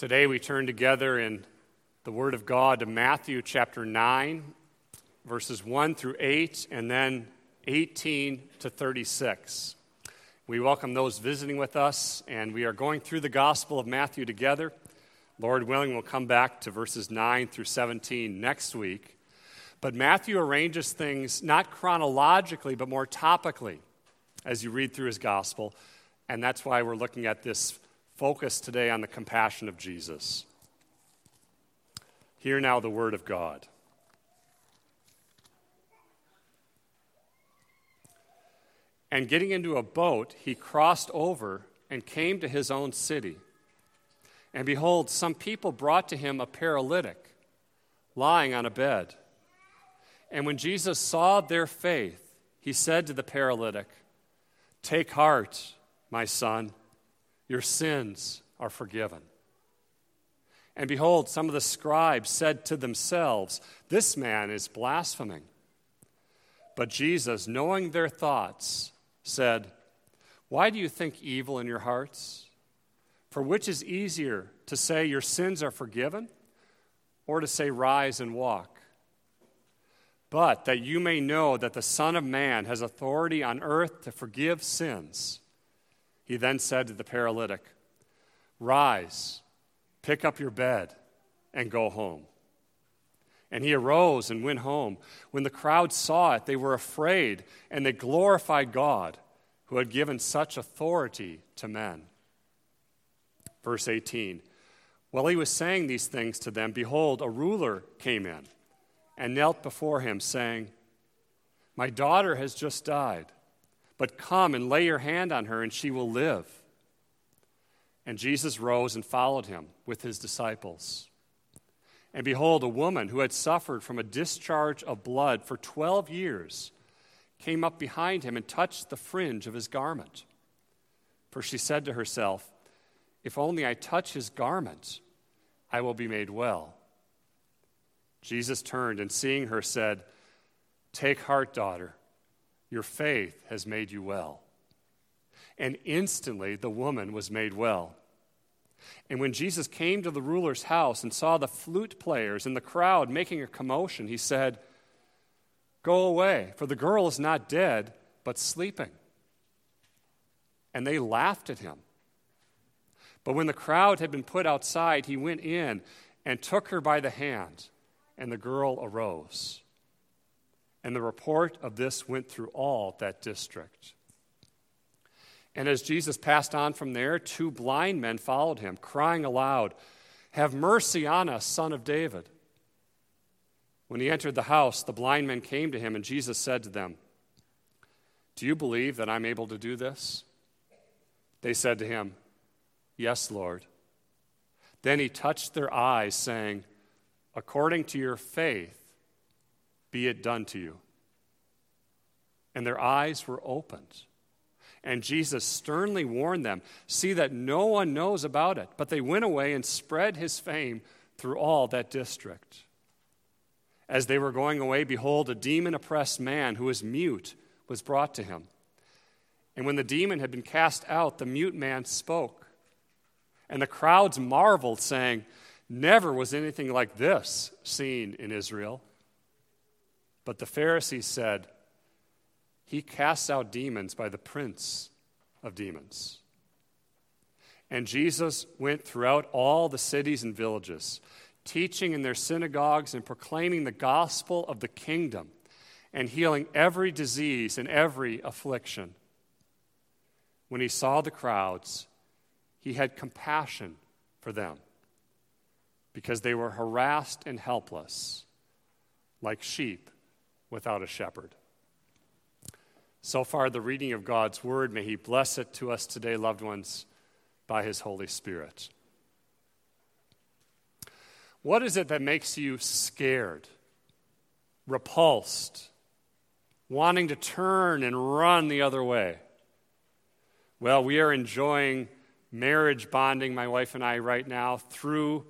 Today we turn together in the Word of God to Matthew chapter 9, verses 1 through 8, and then 18 to 36. We welcome those visiting with us, and we are going through the Gospel of Matthew together. Lord willing, we'll come back to verses 9 through 17 next week. But Matthew arranges things not chronologically, but more topically as you read through his Gospel, and that's why we're looking at this focus today on the compassion of Jesus. Hear now the word of God. And getting into a boat, he crossed over and came to his own city. And behold, some people brought to him a paralytic lying on a bed. And when Jesus saw their faith, he said to the paralytic, Take heart, my son your sins are forgiven. And behold, some of the scribes said to themselves, This man is blaspheming. But Jesus, knowing their thoughts, said, Why do you think evil in your hearts? For which is easier, to say, Your sins are forgiven, or to say, Rise and walk? But that you may know that the Son of Man has authority on earth to forgive sins. He then said to the paralytic, Rise, pick up your bed, and go home. And he arose and went home. When the crowd saw it, they were afraid, and they glorified God, who had given such authority to men. Verse 18 While he was saying these things to them, behold, a ruler came in and knelt before him, saying, My daughter has just died but come and lay your hand on her, and she will live. And Jesus rose and followed him with his disciples. And behold, a woman who had suffered from a discharge of blood for 12 years came up behind him and touched the fringe of his garment. For she said to herself, If only I touch his garment, I will be made well. Jesus turned and seeing her said, Take heart, daughter your faith has made you well. And instantly the woman was made well. And when Jesus came to the ruler's house and saw the flute players and the crowd making a commotion, he said, Go away, for the girl is not dead, but sleeping. And they laughed at him. But when the crowd had been put outside, he went in and took her by the hand, and the girl arose. And the report of this went through all that district. And as Jesus passed on from there, two blind men followed him, crying aloud, Have mercy on us, son of David. When he entered the house, the blind men came to him, and Jesus said to them, Do you believe that I'm able to do this? They said to him, Yes, Lord. Then he touched their eyes, saying, According to your faith, be it done to you. And their eyes were opened. And Jesus sternly warned them see that no one knows about it. But they went away and spread his fame through all that district. As they were going away, behold, a demon oppressed man who was mute was brought to him. And when the demon had been cast out, the mute man spoke. And the crowds marveled, saying, Never was anything like this seen in Israel. But the Pharisees said, He casts out demons by the prince of demons. And Jesus went throughout all the cities and villages, teaching in their synagogues and proclaiming the gospel of the kingdom and healing every disease and every affliction. When he saw the crowds, he had compassion for them because they were harassed and helpless, like sheep without a shepherd. So far, the reading of God's word, may He bless it to us today, loved ones, by His Holy Spirit. What is it that makes you scared, repulsed, wanting to turn and run the other way? Well, we are enjoying marriage bonding, my wife and I, right now, through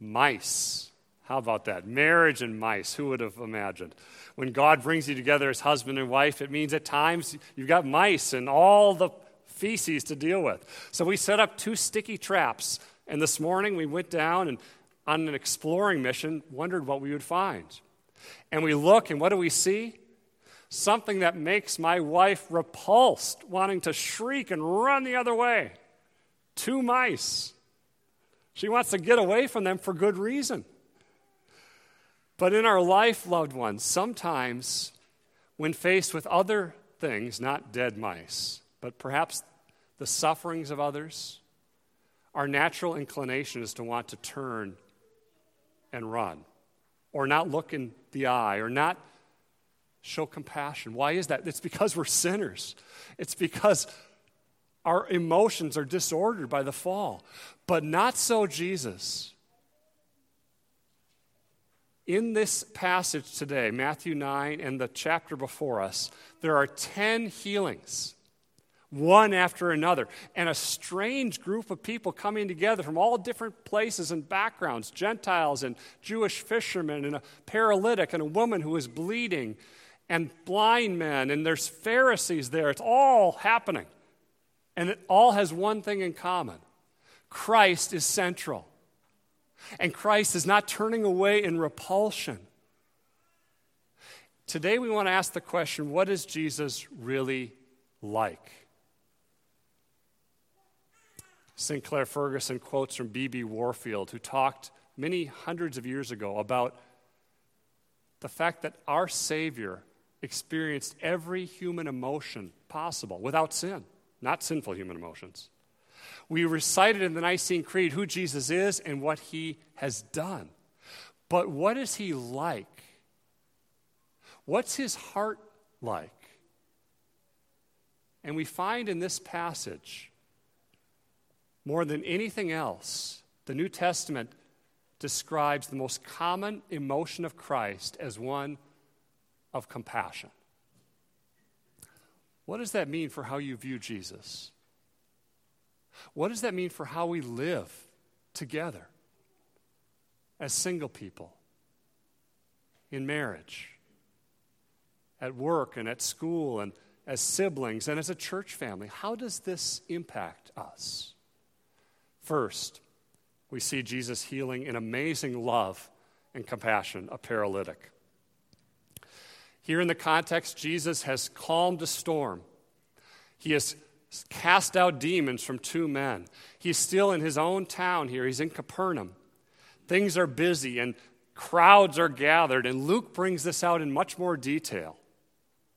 mice. How about that? Marriage and mice. Who would have imagined? When God brings you together as husband and wife, it means at times you've got mice and all the feces to deal with. So we set up two sticky traps And this morning we went down and on an exploring mission, wondered what we would find. And we look, and what do we see? Something that makes my wife repulsed, wanting to shriek and run the other way. Two mice. She wants to get away from them for good reason. But in our life, loved ones, sometimes when faced with other things, not dead mice, but perhaps the sufferings of others, our natural inclination is to want to turn and run, or not look in the eye, or not show compassion. Why is that? It's because we're sinners. It's because our emotions are disordered by the fall. But not so Jesus. In this passage today, Matthew 9 and the chapter before us, there are 10 healings one after another. And a strange group of people coming together from all different places and backgrounds Gentiles and Jewish fishermen, and a paralytic, and a woman who is bleeding, and blind men, and there's Pharisees there. It's all happening. And it all has one thing in common Christ is central. And Christ is not turning away in repulsion. Today, we want to ask the question what is Jesus really like? Sinclair Ferguson quotes from B.B. Warfield, who talked many hundreds of years ago about the fact that our Savior experienced every human emotion possible without sin, not sinful human emotions. We recited in the Nicene Creed who Jesus is and what he has done. But what is he like? What's his heart like? And we find in this passage more than anything else, the New Testament describes the most common emotion of Christ as one of compassion. What does that mean for how you view Jesus? What does that mean for how we live together as single people, in marriage, at work and at school, and as siblings, and as a church family? How does this impact us? First, we see Jesus healing in amazing love and compassion a paralytic. Here in the context, Jesus has calmed a storm. He has cast out demons from two men. He's still in his own town here. He's in Capernaum. Things are busy and crowds are gathered, and Luke brings this out in much more detail.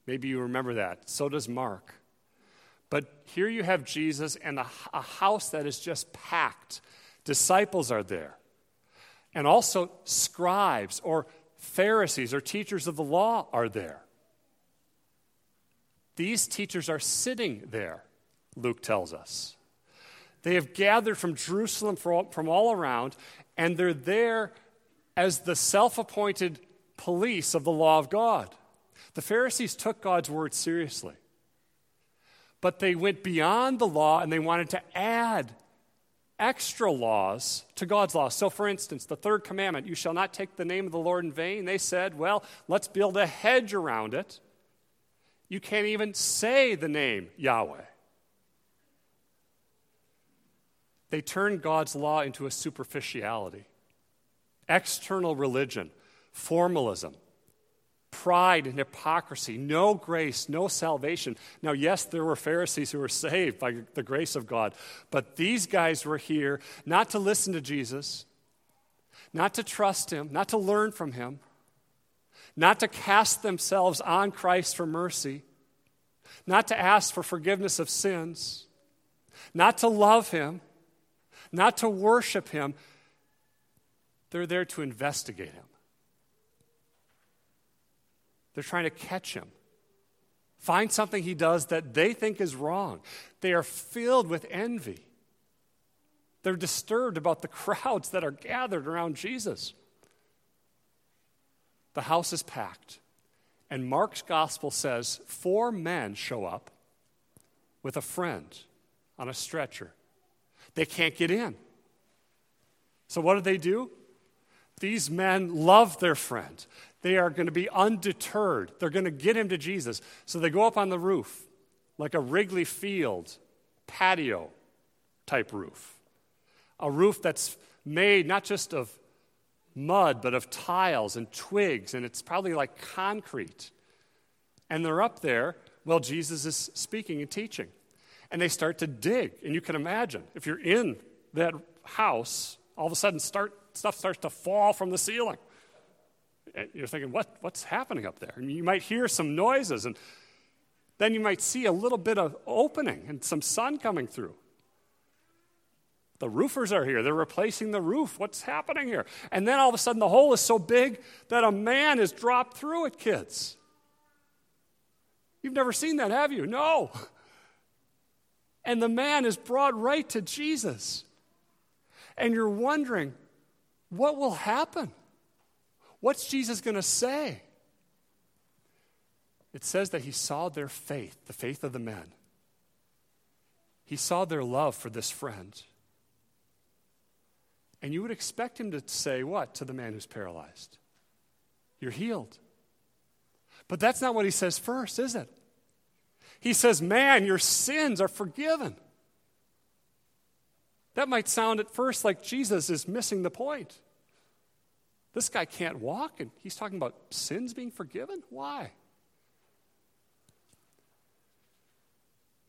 Maybe you remember that. So does Mark. But here you have Jesus and a, a house that is just packed. Disciples are there. And also, scribes or Pharisees or teachers of the law are there. These teachers are sitting there, Luke tells us. They have gathered from Jerusalem from all around, and they're there as the self appointed police of the law of God. The Pharisees took God's word seriously but they went beyond the law and they wanted to add extra laws to God's law. So, for instance, the third commandment, you shall not take the name of the Lord in vain, they said, well, let's build a hedge around it. You can't even say the name Yahweh. They turned God's law into a superficiality, external religion, formalism pride and hypocrisy, no grace, no salvation. Now, yes, there were Pharisees who were saved by the grace of God, but these guys were here not to listen to Jesus, not to trust him, not to learn from him, not to cast themselves on Christ for mercy, not to ask for forgiveness of sins, not to love him, not to worship him. They're there to investigate him. They're trying to catch him. Find something he does that they think is wrong. They are filled with envy. They're disturbed about the crowds that are gathered around Jesus. The house is packed. And Mark's gospel says four men show up with a friend on a stretcher. They can't get in. So, what do they do? These men love their friend. They are going to be undeterred. They're going to get him to Jesus. So they go up on the roof, like a Wrigley Field patio type roof, a roof that's made not just of mud, but of tiles and twigs, and it's probably like concrete. And they're up there while Jesus is speaking and teaching. And they start to dig. And you can imagine, if you're in that house, all of a sudden start, stuff starts to fall from the ceiling. And you're thinking, what, what's happening up there? And you might hear some noises, and then you might see a little bit of opening and some sun coming through. The roofers are here. They're replacing the roof. What's happening here? And then all of a sudden, the hole is so big that a man is dropped through it, kids. You've never seen that, have you? No. And the man is brought right to Jesus. And you're wondering, what will happen? What's Jesus going to say? It says that he saw their faith, the faith of the men. He saw their love for this friend. And you would expect him to say what to the man who's paralyzed? You're healed. But that's not what he says first, is it? He says, Man, your sins are forgiven. That might sound at first like Jesus is missing the point. This guy can't walk, and he's talking about sins being forgiven? Why?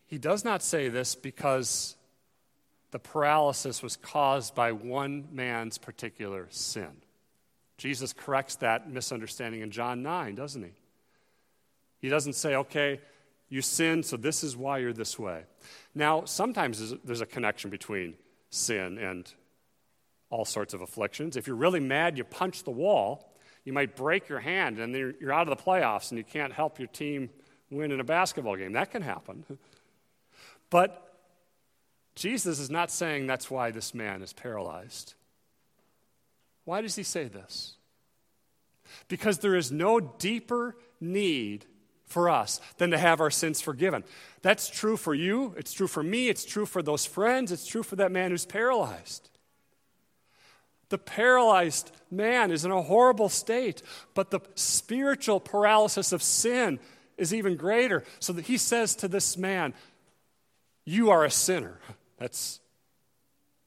He does not say this because the paralysis was caused by one man's particular sin. Jesus corrects that misunderstanding in John 9, doesn't he? He doesn't say, okay, you sin, so this is why you're this way. Now, sometimes there's a connection between sin and all sorts of afflictions. If you're really mad, you punch the wall, you might break your hand, and then you're out of the playoffs and you can't help your team win in a basketball game. That can happen. But Jesus is not saying that's why this man is paralyzed. Why does he say this? Because there is no deeper need for us than to have our sins forgiven. That's true for you, it's true for me, it's true for those friends, it's true for that man who's paralyzed. The paralyzed man is in a horrible state, but the spiritual paralysis of sin is even greater. So that he says to this man, You are a sinner. That's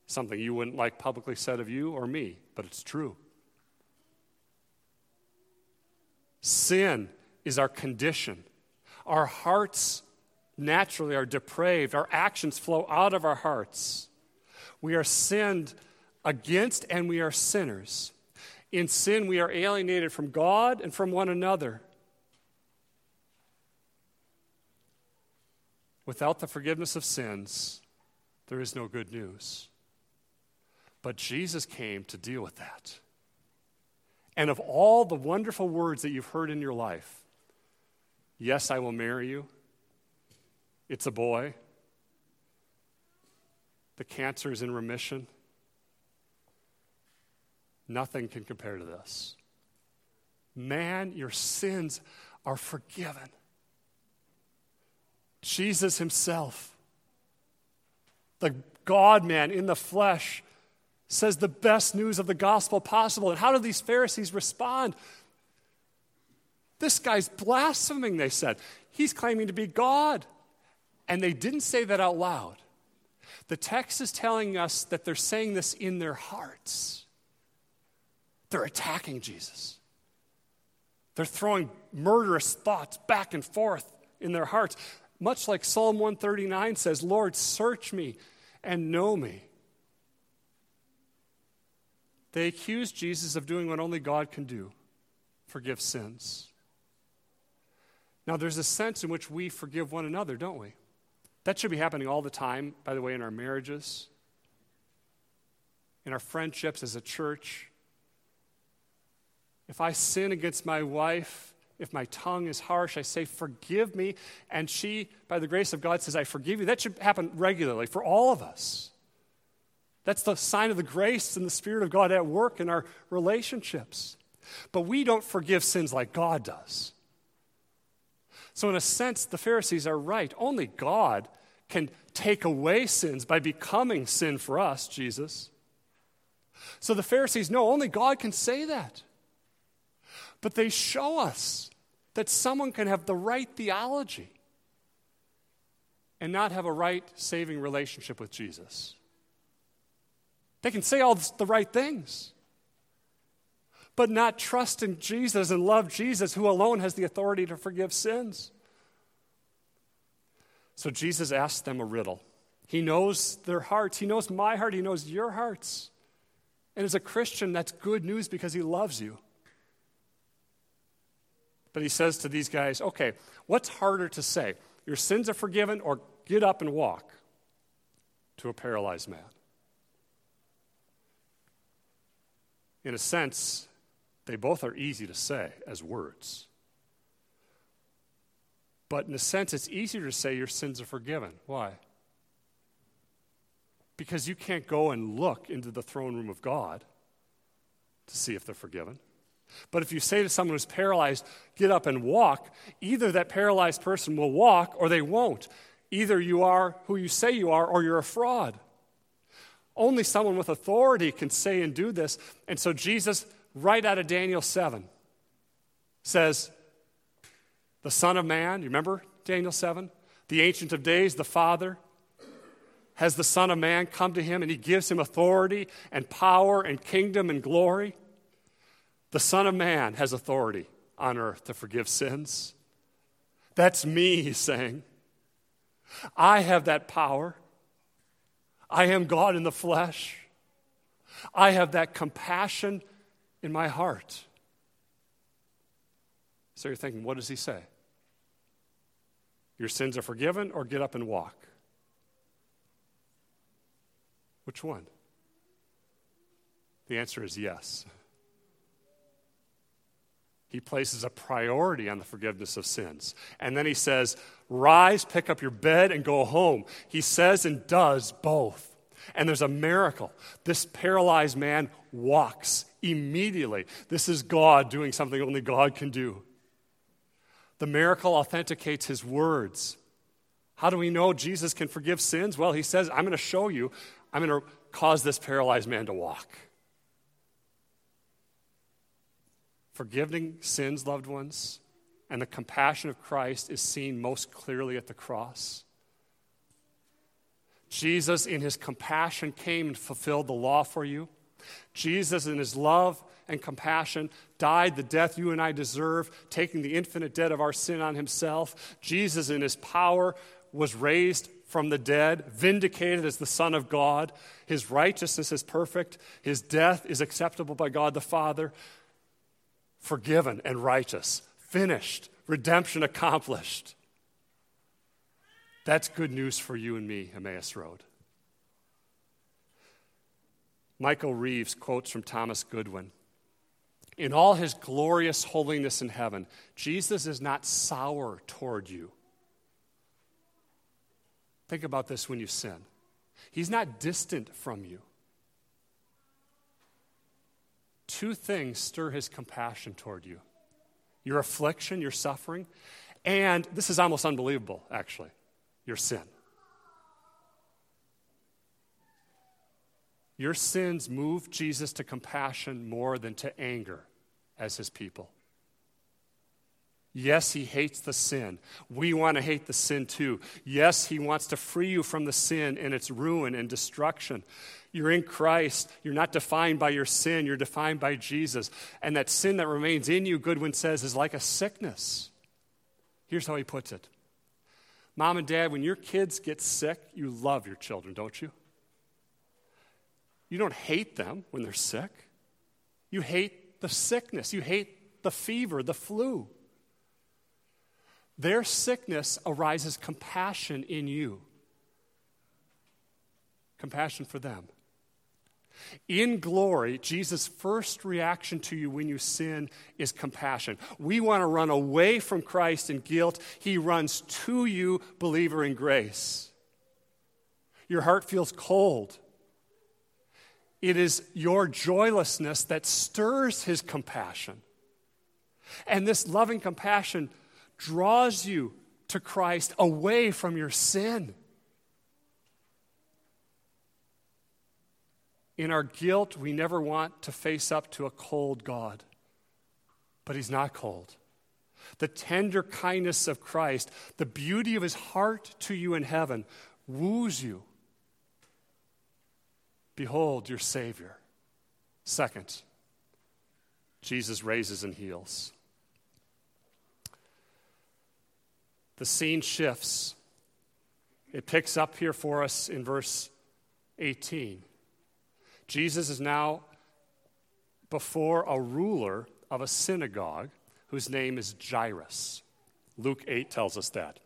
something you wouldn't like publicly said of you or me, but it's true. Sin is our condition. Our hearts naturally are depraved, our actions flow out of our hearts. We are sinned against and we are sinners. In sin, we are alienated from God and from one another. Without the forgiveness of sins, there is no good news. But Jesus came to deal with that. And of all the wonderful words that you've heard in your life, Yes, I will marry you. It's a boy. The cancer is in remission. Nothing can compare to this. Man, your sins are forgiven. Jesus Himself, the God man in the flesh, says the best news of the gospel possible. And how do these Pharisees respond? This guy's blaspheming, they said. He's claiming to be God. And they didn't say that out loud. The text is telling us that they're saying this in their hearts. They're attacking Jesus. They're throwing murderous thoughts back and forth in their hearts, much like Psalm 139 says, Lord, search me and know me. They accuse Jesus of doing what only God can do forgive sins. Now, there's a sense in which we forgive one another, don't we? That should be happening all the time, by the way, in our marriages, in our friendships as a church. If I sin against my wife, if my tongue is harsh, I say, Forgive me. And she, by the grace of God, says, I forgive you. That should happen regularly for all of us. That's the sign of the grace and the Spirit of God at work in our relationships. But we don't forgive sins like God does. So, in a sense, the Pharisees are right. Only God can take away sins by becoming sin for us, Jesus. So the Pharisees know only God can say that. But they show us that someone can have the right theology and not have a right saving relationship with Jesus. They can say all the right things, but not trust in Jesus and love Jesus, who alone has the authority to forgive sins. So Jesus asked them a riddle. He knows their hearts, He knows my heart, He knows your hearts. And as a Christian, that's good news because He loves you. But He says to these guys, okay, what's harder to say? Your sins are forgiven or get up and walk to a paralyzed man? In a sense, they both are easy to say as words. But in a sense, it's easier to say your sins are forgiven. Why? Because you can't go and look into the throne room of God to see if they're forgiven. But if you say to someone who's paralyzed, get up and walk, either that paralyzed person will walk or they won't. Either you are who you say you are or you're a fraud. Only someone with authority can say and do this. And so Jesus, right out of Daniel 7, says, The Son of Man, you remember Daniel 7? The Ancient of Days, the Father, has the Son of Man come to him and he gives him authority and power and kingdom and glory. The Son of Man has authority on earth to forgive sins. That's me, he's saying. I have that power. I am God in the flesh. I have that compassion in my heart. So you're thinking, what does he say? Your sins are forgiven, or get up and walk? Which one? The answer is yes. He places a priority on the forgiveness of sins. And then he says, Rise, pick up your bed, and go home. He says and does both. And there's a miracle. This paralyzed man walks immediately. This is God doing something only God can do. The miracle authenticates his words. How do we know Jesus can forgive sins? Well, he says, I'm going to show you, I'm going to cause this paralyzed man to walk. Forgiving sins, loved ones, and the compassion of Christ is seen most clearly at the cross. Jesus, in his compassion, came and fulfilled the law for you. Jesus, in his love and compassion, died the death you and I deserve, taking the infinite debt of our sin on himself. Jesus, in his power, was raised from the dead, vindicated as the Son of God. His righteousness is perfect, his death is acceptable by God the Father forgiven and righteous, finished, redemption accomplished. That's good news for you and me, Emmaus Road. Michael Reeves quotes from Thomas Goodwin In all his glorious holiness in heaven, Jesus is not sour toward you. Think about this when you sin. He's not distant from you two things stir his compassion toward you your affliction, your suffering, and this is almost unbelievable, actually, your sin. Your sins move Jesus to compassion more than to anger as his people. Yes, he hates the sin. We want to hate the sin too. Yes, he wants to free you from the sin and its ruin and destruction. You're in Christ. You're not defined by your sin, you're defined by Jesus. And that sin that remains in you, Goodwin says, is like a sickness. Here's how he puts it Mom and dad, when your kids get sick, you love your children, don't you? You don't hate them when they're sick. You hate the sickness, you hate the fever, the flu. Their sickness arises compassion in you. Compassion for them. In glory, Jesus' first reaction to you when you sin is compassion. We want to run away from Christ in guilt. He runs to you, believer in grace. Your heart feels cold. It is your joylessness that stirs his compassion. And this loving compassion draws you to Christ away from your sin. In our guilt, we never want to face up to a cold God, but He's not cold. The tender kindness of Christ, the beauty of His heart to you in heaven, woos you Behold your Savior. Second, Jesus raises and heals. The scene shifts. It picks up here for us in verse 18. Jesus is now before a ruler of a synagogue whose name is Jairus. Luke 8 tells us that.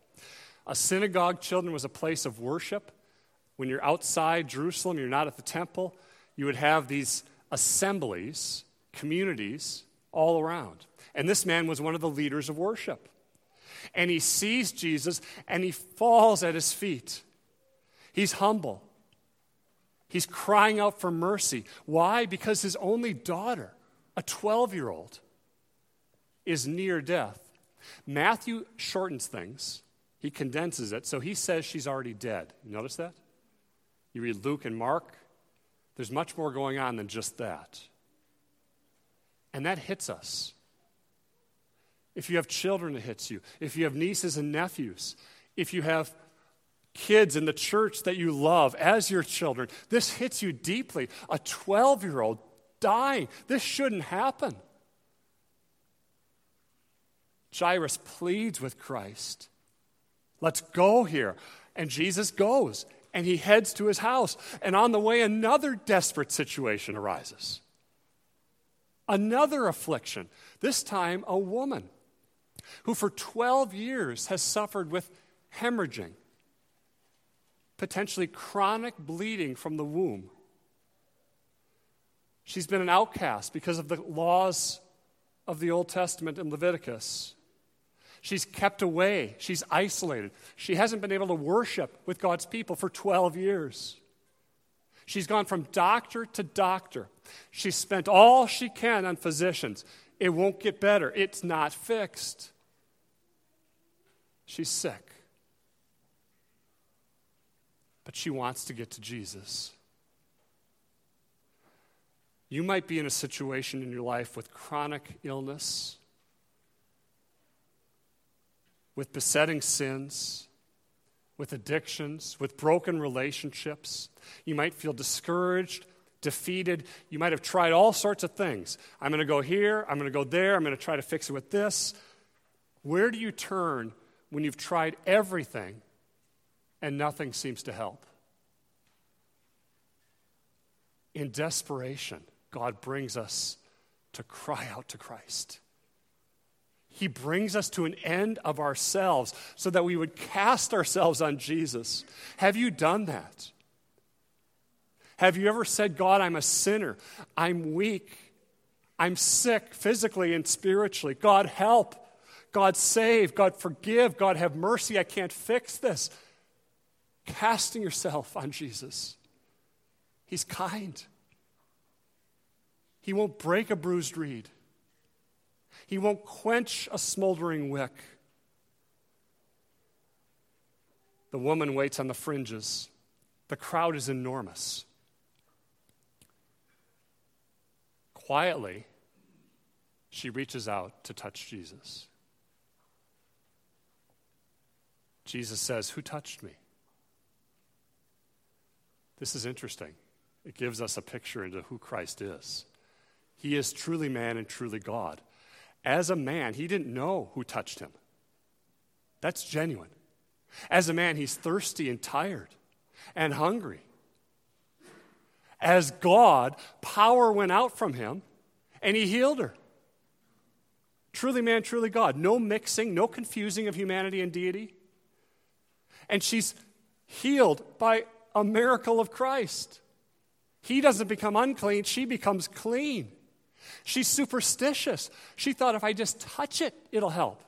A synagogue, children, was a place of worship. When you're outside Jerusalem, you're not at the temple, you would have these assemblies, communities all around. And this man was one of the leaders of worship. And he sees Jesus and he falls at his feet. He's humble. He's crying out for mercy. Why? Because his only daughter, a 12 year old, is near death. Matthew shortens things, he condenses it, so he says she's already dead. Notice that? You read Luke and Mark, there's much more going on than just that. And that hits us. If you have children, it hits you. If you have nieces and nephews, if you have kids in the church that you love as your children, this hits you deeply. A 12 year old dying, this shouldn't happen. Jairus pleads with Christ. Let's go here. And Jesus goes and he heads to his house. And on the way, another desperate situation arises. Another affliction, this time a woman who for 12 years has suffered with hemorrhaging, potentially chronic bleeding from the womb. She's been an outcast because of the laws of the Old Testament in Leviticus. She's kept away. She's isolated. She hasn't been able to worship with God's people for 12 years. She's gone from doctor to doctor. She's spent all she can on physicians. It won't get better, it's not fixed. She's sick. But she wants to get to Jesus. You might be in a situation in your life with chronic illness with besetting sins, with addictions, with broken relationships. You might feel discouraged, defeated. You might have tried all sorts of things. I'm going to go here, I'm going to go there, I'm going to try to fix it with this. Where do you turn when you've tried everything and nothing seems to help? In desperation, God brings us to cry out to Christ. He brings us to an end of ourselves so that we would cast ourselves on Jesus. Have you done that? Have you ever said, God, I'm a sinner, I'm weak, I'm sick physically and spiritually? God, help. God, save. God, forgive. God, have mercy. I can't fix this. Casting yourself on Jesus. He's kind. He won't break a bruised reed. He won't quench a smoldering wick. The woman waits on the fringes. The crowd is enormous. Quietly, she reaches out to touch Jesus. Jesus says, Who touched me? This is interesting. It gives us a picture into who Christ is. He is truly man and truly God. As a man, he didn't know who touched him. That's genuine. As a man, he's thirsty and tired and hungry. As God, power went out from him and he healed her. Truly man, truly God. No mixing, no confusing of humanity and deity. And she's healed by a miracle of Christ. He doesn't become unclean, she becomes clean. She's superstitious. She thought if I just touch it, it'll help.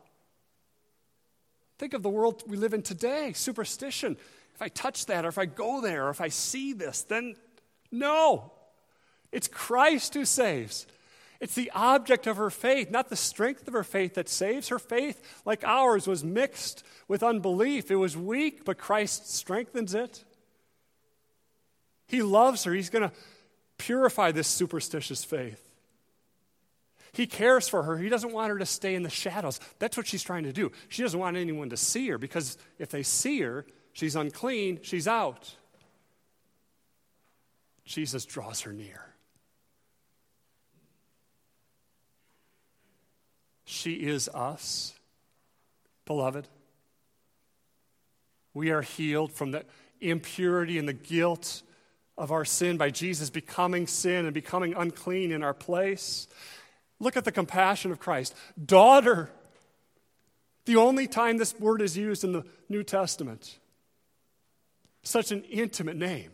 Think of the world we live in today superstition. If I touch that, or if I go there, or if I see this, then no. It's Christ who saves. It's the object of her faith, not the strength of her faith that saves. Her faith, like ours, was mixed with unbelief. It was weak, but Christ strengthens it. He loves her. He's going to purify this superstitious faith. He cares for her. He doesn't want her to stay in the shadows. That's what she's trying to do. She doesn't want anyone to see her because if they see her, she's unclean, she's out. Jesus draws her near. She is us, beloved. We are healed from the impurity and the guilt of our sin by Jesus becoming sin and becoming unclean in our place. Look at the compassion of Christ. Daughter, the only time this word is used in the New Testament. Such an intimate name.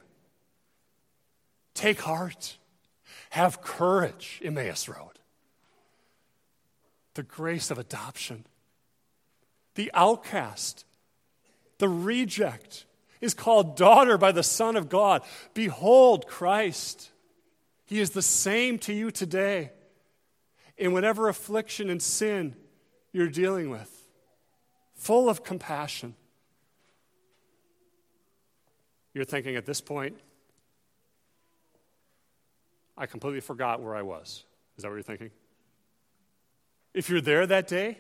Take heart. Have courage, Emmaus Road. The grace of adoption. The outcast, the reject, is called daughter by the Son of God. Behold Christ. He is the same to you today in whatever affliction and sin you're dealing with, full of compassion. You're thinking at this point, I completely forgot where I was. Is that what you're thinking? If you're there that day,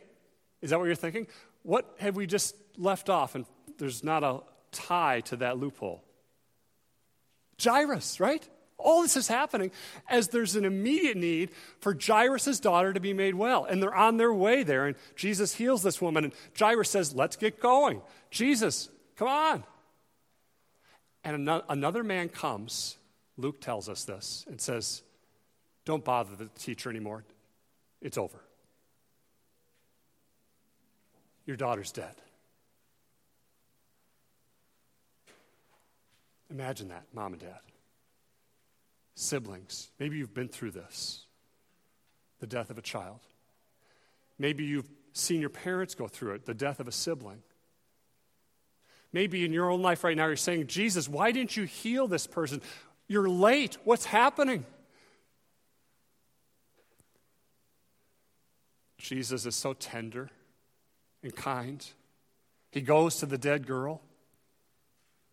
is that what you're thinking? What have we just left off? And there's not a tie to that loophole. Jairus, right? All this is happening as there's an immediate need for Jairus' daughter to be made well. And they're on their way there. And Jesus heals this woman. And Jairus says, Let's get going. Jesus, come on. And another man comes, Luke tells us this, and says, Don't bother the teacher anymore. It's over. Your daughter's dead. Imagine that, mom and dad siblings. Maybe you've been through this the death of a child. Maybe you've seen your parents go through it, the death of a sibling. Maybe in your own life right now, you're saying, Jesus, why didn't you heal this person? You're late. What's happening? Jesus is so tender and kind. He goes to the dead girl.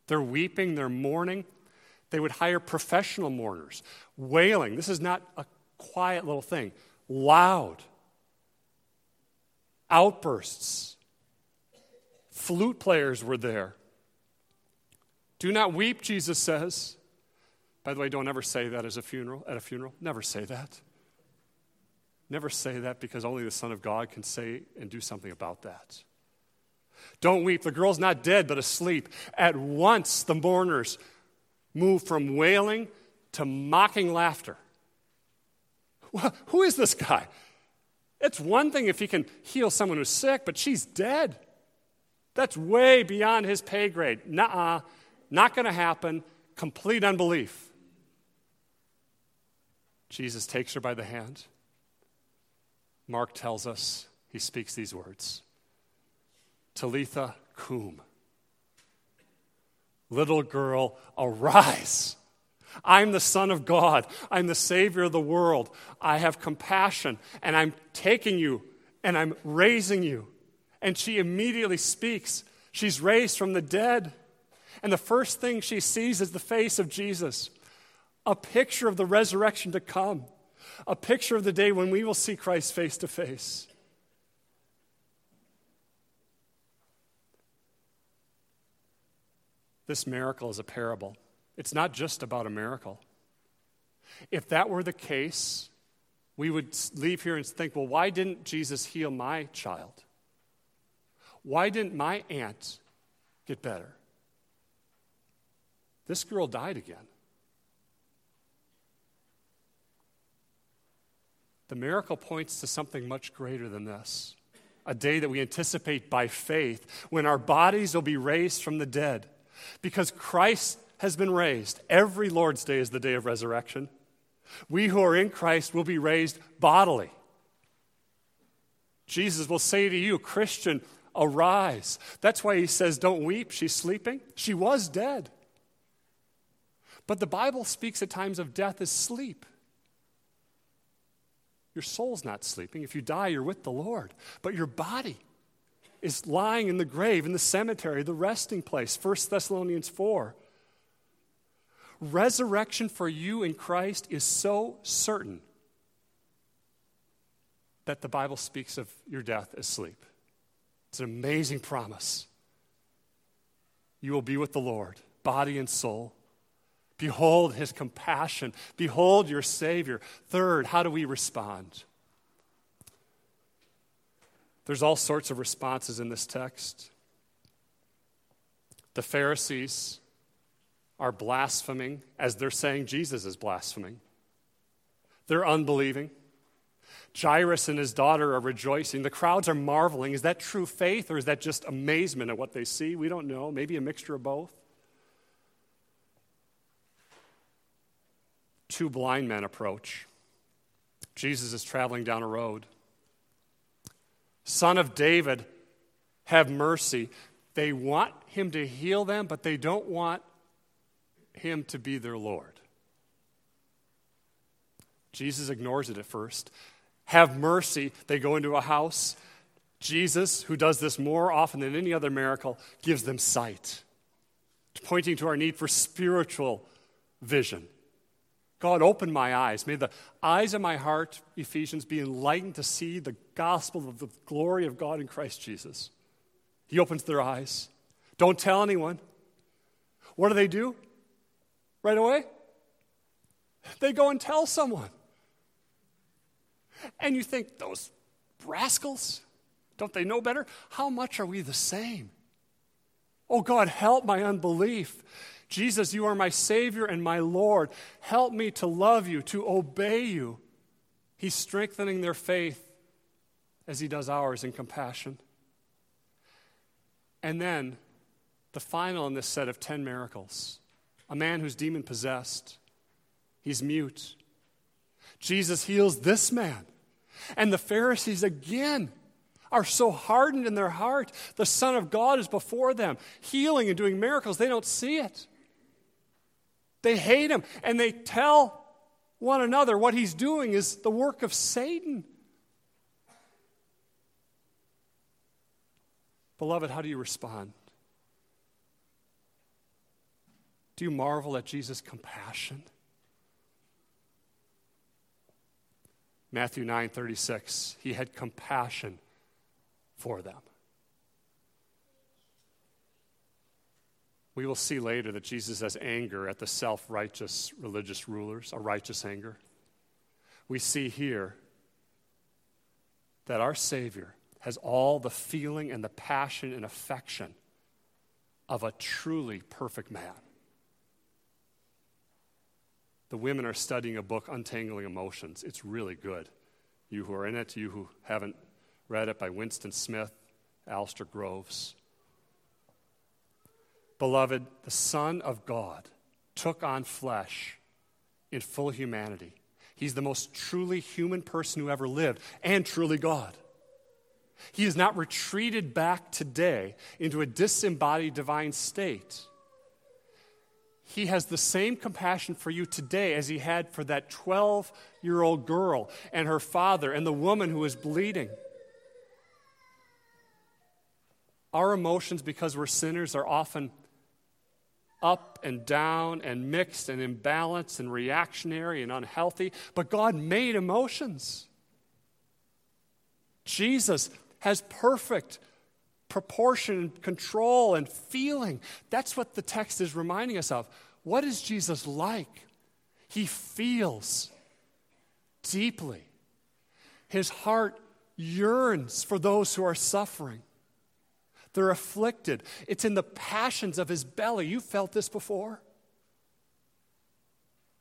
They're weeping, they're mourning. They would hire professional mourners, wailing. This is not a quiet little thing, loud outbursts. Flute players were there. Do not weep, Jesus says. By the way, don't ever say that as a funeral, at a funeral. Never say that. Never say that because only the Son of God can say and do something about that. Don't weep. The girl's not dead, but asleep. At once, the mourners move from wailing to mocking laughter. Who is this guy? It's one thing if he can heal someone who's sick, but she's dead. That's way beyond his pay grade. Nuh not going to happen. Complete unbelief. Jesus takes her by the hand. Mark tells us he speaks these words Talitha cum. Little girl, arise. I'm the Son of God. I'm the Savior of the world. I have compassion, and I'm taking you and I'm raising you. And she immediately speaks. She's raised from the dead. And the first thing she sees is the face of Jesus, a picture of the resurrection to come, a picture of the day when we will see Christ face to face. This miracle is a parable. It's not just about a miracle. If that were the case, we would leave here and think, well, why didn't Jesus heal my child? Why didn't my aunt get better? This girl died again. The miracle points to something much greater than this a day that we anticipate by faith when our bodies will be raised from the dead. Because Christ has been raised. Every Lord's Day is the day of resurrection. We who are in Christ will be raised bodily. Jesus will say to you, Christian, arise. That's why he says, Don't weep. She's sleeping. She was dead. But the Bible speaks at times of death as sleep. Your soul's not sleeping. If you die, you're with the Lord. But your body is lying in the grave, in the cemetery, the resting place. 1 Thessalonians 4. Resurrection for you in Christ is so certain that the Bible speaks of your death as sleep. It's an amazing promise. You will be with the Lord, body and soul, Behold his compassion. Behold your Savior. Third, how do we respond? There's all sorts of responses in this text. The Pharisees are blaspheming as they're saying Jesus is blaspheming. They're unbelieving. Jairus and his daughter are rejoicing. The crowds are marveling. Is that true faith or is that just amazement at what they see? We don't know. Maybe a mixture of both. Two blind men approach. Jesus is traveling down a road. Son of David, have mercy. They want him to heal them, but they don't want him to be their Lord. Jesus ignores it at first. Have mercy. They go into a house. Jesus, who does this more often than any other miracle, gives them sight, pointing to our need for spiritual vision. God, open my eyes. May the eyes of my heart, Ephesians, be enlightened to see the gospel of the glory of God in Christ Jesus. He opens their eyes. Don't tell anyone. What do they do? Right away? They go and tell someone. And you think, those rascals, don't they know better? How much are we the same? Oh God, help my unbelief. Jesus, you are my Savior and my Lord. Help me to love you, to obey you. He's strengthening their faith as He does ours in compassion. And then the final in this set of 10 miracles a man who's demon possessed, he's mute. Jesus heals this man. And the Pharisees again are so hardened in their heart. The Son of God is before them, healing and doing miracles. They don't see it. They hate him, and they tell one another what he's doing is the work of Satan. Beloved, how do you respond? Do you marvel at Jesus' compassion? Matthew 9:36, he had compassion for them. We will see later that Jesus has anger at the self-righteous religious rulers, a righteous anger. We see here that our Savior has all the feeling and the passion and affection of a truly perfect man. The women are studying a book, Untangling Emotions. It's really good. You who are in it, you who haven't read it by Winston Smith, Alasdair Groves. Beloved, the Son of God took on flesh in full humanity. He's the most truly human person who ever lived and truly God. He has not retreated back today into a disembodied divine state. He has the same compassion for you today as he had for that 12 year old girl and her father and the woman who was bleeding. Our emotions, because we're sinners, are often up and down and mixed and imbalanced and reactionary and unhealthy, but God made emotions. Jesus has perfect proportion and control and feeling. That's what the text is reminding us of. What is Jesus like? He feels deeply. His heart yearns for those who are suffering. They're afflicted. It's in the passions of his belly. You felt this before?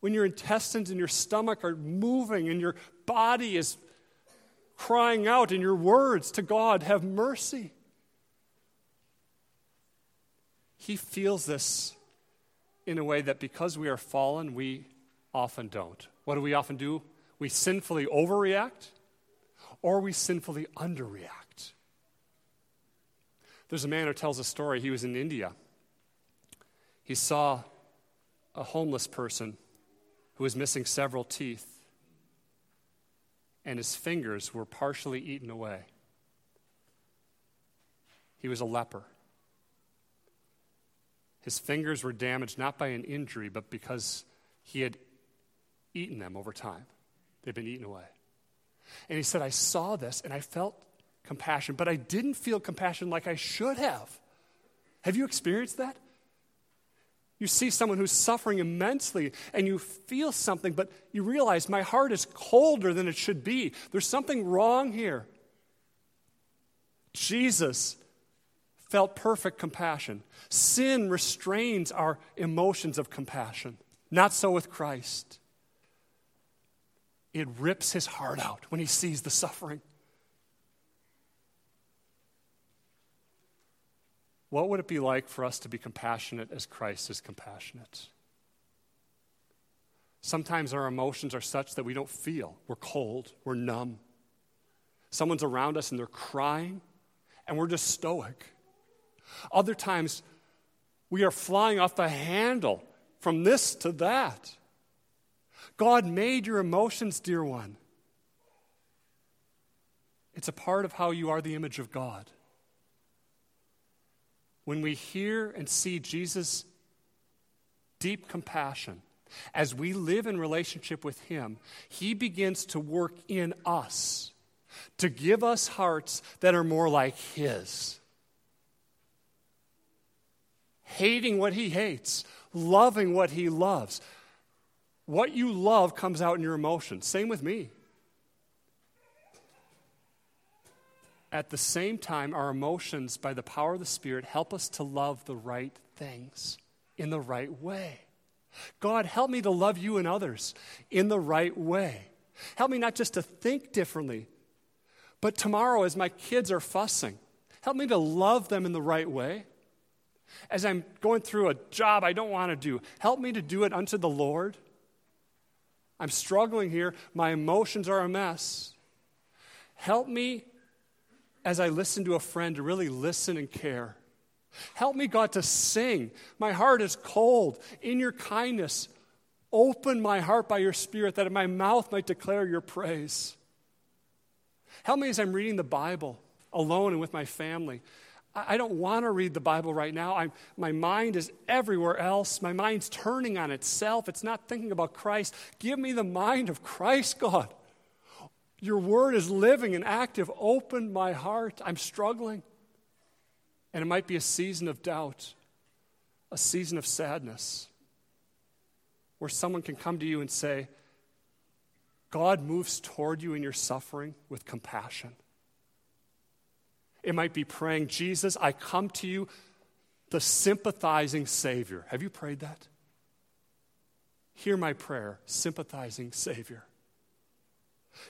When your intestines and your stomach are moving and your body is crying out in your words to God, have mercy. He feels this in a way that because we are fallen, we often don't. What do we often do? We sinfully overreact or we sinfully underreact. There's a man who tells a story. He was in India. He saw a homeless person who was missing several teeth, and his fingers were partially eaten away. He was a leper. His fingers were damaged not by an injury, but because he had eaten them over time. They'd been eaten away. And he said, I saw this and I felt compassion, but I didn't feel compassion like I should have. Have you experienced that? You see someone who's suffering immensely and you feel something, but you realize my heart is colder than it should be. There's something wrong here. Jesus felt perfect compassion. Sin restrains our emotions of compassion. Not so with Christ. It rips his heart out when he sees the suffering. What would it be like for us to be compassionate as Christ is compassionate? Sometimes our emotions are such that we don't feel. We're cold, we're numb. Someone's around us and they're crying, and we're just stoic. Other times, we are flying off the handle from this to that. God made your emotions, dear one. It's a part of how you are the image of God. When we hear and see Jesus' deep compassion, as we live in relationship with Him, He begins to work in us to give us hearts that are more like His. Hating what He hates, loving what He loves. What you love comes out in your emotions. Same with me. At the same time, our emotions, by the power of the Spirit, help us to love the right things in the right way. God, help me to love you and others in the right way. Help me not just to think differently, but tomorrow, as my kids are fussing, help me to love them in the right way. As I'm going through a job I don't want to do, help me to do it unto the Lord. I'm struggling here. My emotions are a mess. Help me as I listen to a friend to really listen and care. Help me, God, to sing. My heart is cold. In your kindness, open my heart by your Spirit that my mouth might declare your praise. Help me as I'm reading the Bible alone and with my family. I don't want to read the Bible right now. I'm, my mind is everywhere else. My mind's turning on itself. It's not thinking about Christ. Give me the mind of Christ, God. Your word is living and active. Open my heart. I'm struggling. And it might be a season of doubt, a season of sadness, where someone can come to you and say, God moves toward you in your suffering with compassion. It might be praying, Jesus, I come to you, the sympathizing Savior. Have you prayed that? Hear my prayer, sympathizing Savior.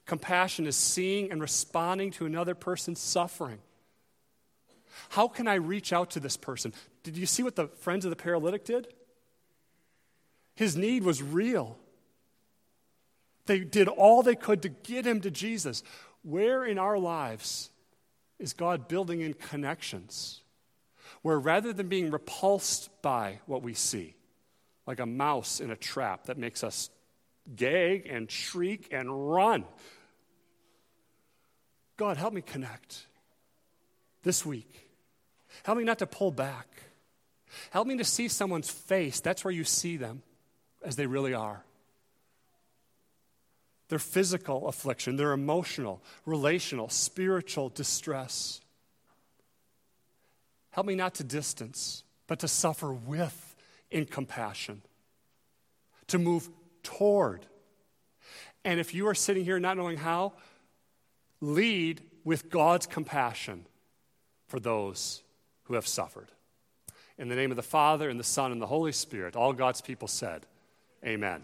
Compassion is seeing and responding to another person's suffering. How can I reach out to this person? Did you see what the friends of the paralytic did? His need was real. They did all they could to get him to Jesus. Where in our lives is God building in connections? Where rather than being repulsed by what we see, like a mouse in a trap that makes us gag and shriek and run, God, help me connect this week. Help me not to pull back. Help me to see someone's face. That's where you see them as they really are their physical affliction, their emotional, relational, spiritual distress. Help me not to distance, but to suffer with in compassion, to move toward. And if you are sitting here not knowing how, lead with God's compassion for those who have suffered. In the name of the Father, and the Son, and the Holy Spirit, all God's people said, Amen.